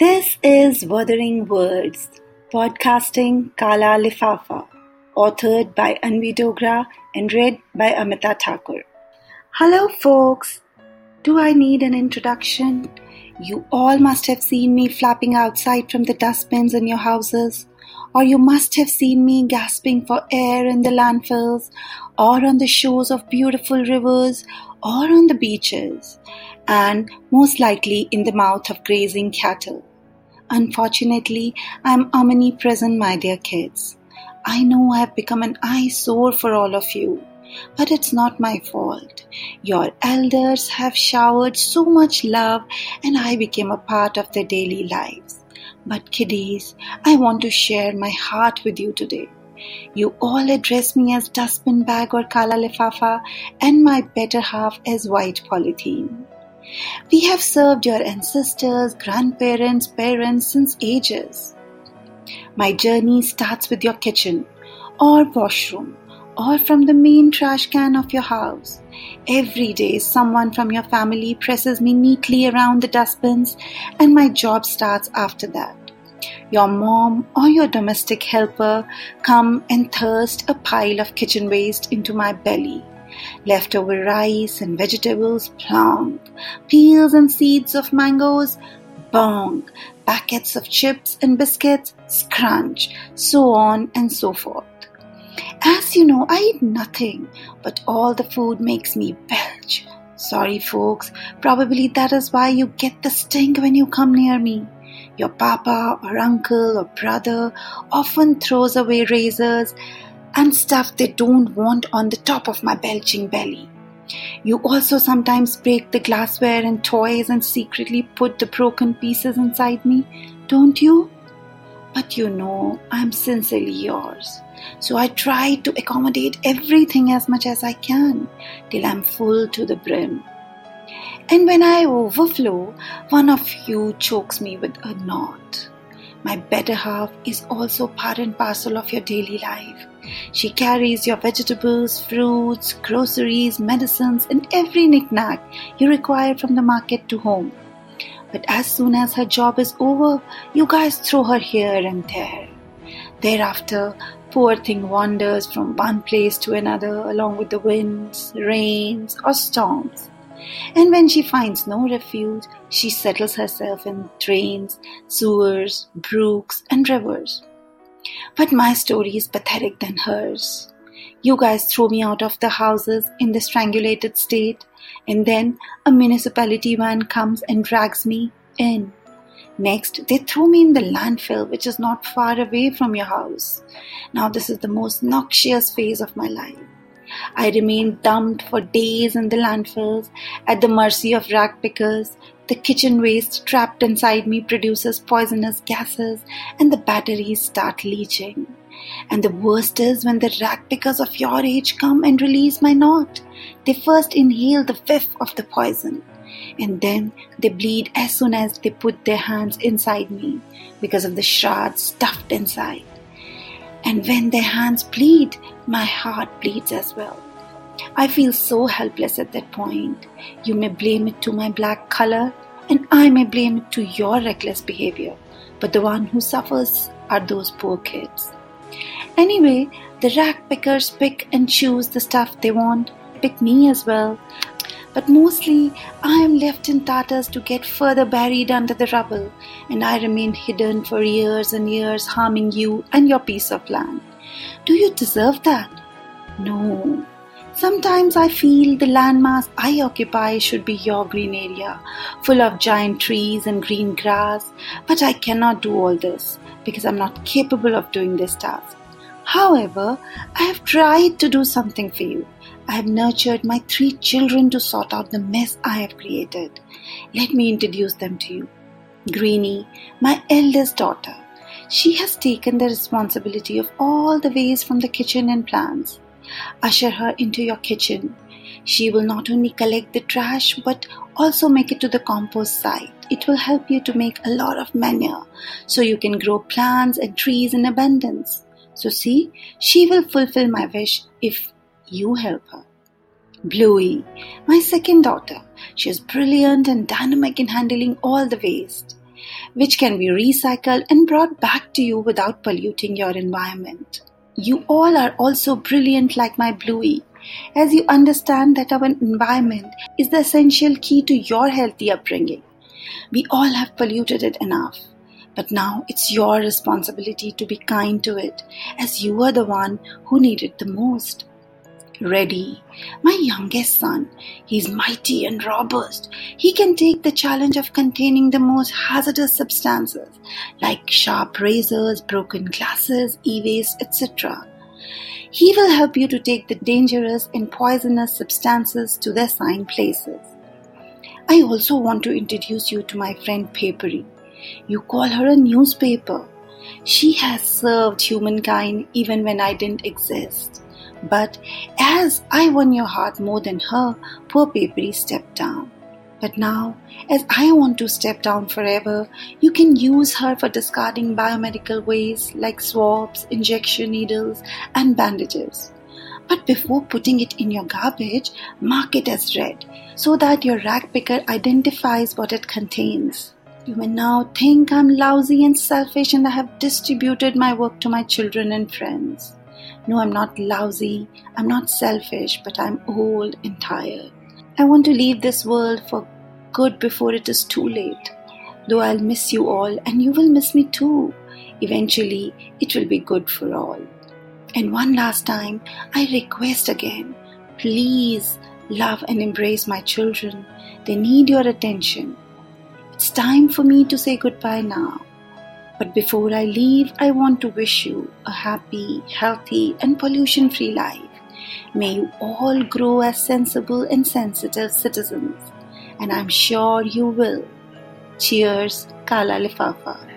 This is Wuthering Words, podcasting Kala Lifafa, authored by Anvi Dogra and read by Amita Thakur. Hello, folks. Do I need an introduction? You all must have seen me flapping outside from the dustbins in your houses, or you must have seen me gasping for air in the landfills, or on the shores of beautiful rivers, or on the beaches, and most likely in the mouth of grazing cattle. Unfortunately, I'm omnipresent, my dear kids. I know I've become an eyesore for all of you, but it's not my fault. Your elders have showered so much love, and I became a part of their daily lives. But, kiddies, I want to share my heart with you today. You all address me as dustbin bag or kala lifafa, and my better half as white polythene. We have served your ancestors, grandparents, parents since ages. My journey starts with your kitchen or washroom or from the main trash can of your house. Every day, someone from your family presses me neatly around the dustbins, and my job starts after that. Your mom or your domestic helper come and thrust a pile of kitchen waste into my belly. Leftover rice and vegetables, plonk. Peels and seeds of mangoes, bong. Packets of chips and biscuits, scrunch. So on and so forth. As you know, I eat nothing, but all the food makes me belch. Sorry, folks, probably that is why you get the stink when you come near me. Your papa or uncle or brother often throws away razors and stuff they don't want on the top of my belching belly. You also sometimes break the glassware and toys and secretly put the broken pieces inside me, don't you? But you know, I'm sincerely yours. So I try to accommodate everything as much as I can till I'm full to the brim. And when I overflow, one of you chokes me with a knot. My better half is also part and parcel of your daily life. She carries your vegetables, fruits, groceries, medicines, and every knick-knack you require from the market to home. But as soon as her job is over, you guys throw her here and there. Thereafter, poor thing wanders from one place to another along with the winds, rains, or storms. And when she finds no refuge, she settles herself in drains, sewers, brooks, and rivers. But my story is pathetic than hers. You guys throw me out of the houses in the strangulated state, and then a municipality van comes and drags me in. Next, they throw me in the landfill, which is not far away from your house. Now, this is the most noxious phase of my life. I remain dumped for days in the landfills at the mercy of rag pickers. The kitchen waste trapped inside me produces poisonous gases, and the batteries start leaching. And the worst is when the rag pickers of your age come and release my knot. They first inhale the whiff of the poison and then they bleed as soon as they put their hands inside me because of the shards stuffed inside. And when their hands bleed, my heart bleeds as well. I feel so helpless at that point. You may blame it to my black color, and I may blame it to your reckless behavior, but the one who suffers are those poor kids. Anyway, the rag pickers pick and choose the stuff they want, pick me as well, but mostly I am left in tatters to get further buried under the rubble, and I remain hidden for years and years, harming you and your piece of land. Do you deserve that? No. Sometimes I feel the landmass I occupy should be your green area, full of giant trees and green grass, but I cannot do all this because I'm not capable of doing this task. However, I have tried to do something for you. I have nurtured my three children to sort out the mess I have created. Let me introduce them to you. Greenie, my eldest daughter. She has taken the responsibility of all the waste from the kitchen and plants. Usher her into your kitchen. She will not only collect the trash but also make it to the compost site. It will help you to make a lot of manure so you can grow plants and trees in abundance. So, see, she will fulfill my wish if you help her. Bluey, my second daughter. She is brilliant and dynamic in handling all the waste. which can be recycled and brought back to you without polluting your environment. You all are also brilliant like my Bluey, as you understand that our environment is the essential key to your healthy upbringing. We all have polluted it enough. But now it's your responsibility to be kind to it, as you are the one who need it the most. Reddy, my youngest son, he's mighty and robust. He can take the challenge of containing the most hazardous substances like sharp razors, broken glasses, e-waste, etc. He will help you to take the dangerous and poisonous substances to their assigned places. I also want to introduce you to my friend Papery. You call her a newspaper. She has served humankind even when I didn't exist. But as I won your heart more than her, poor Papery stepped down. But now, as I want to step down forever, you can use her for discarding biomedical waste like swabs, injection needles, and bandages. But before putting it in your garbage, mark it as red so that your rag picker identifies what it contains. You may now think I'm lousy and selfish and I have distributed my work to my children and friends. No, I'm not lousy, I'm not selfish, but I'm old and tired. I want to leave this world for good before it is too late. Though I'll miss you all and you will miss me too. Eventually, it will be good for all. And one last time, I request again please love and embrace my children. They need your attention. It's time for me to say goodbye now. But before I leave, I want to wish you a happy, healthy, and pollution free life. May you all grow as sensible and sensitive citizens, and I'm sure you will. Cheers, Kala Lifafa.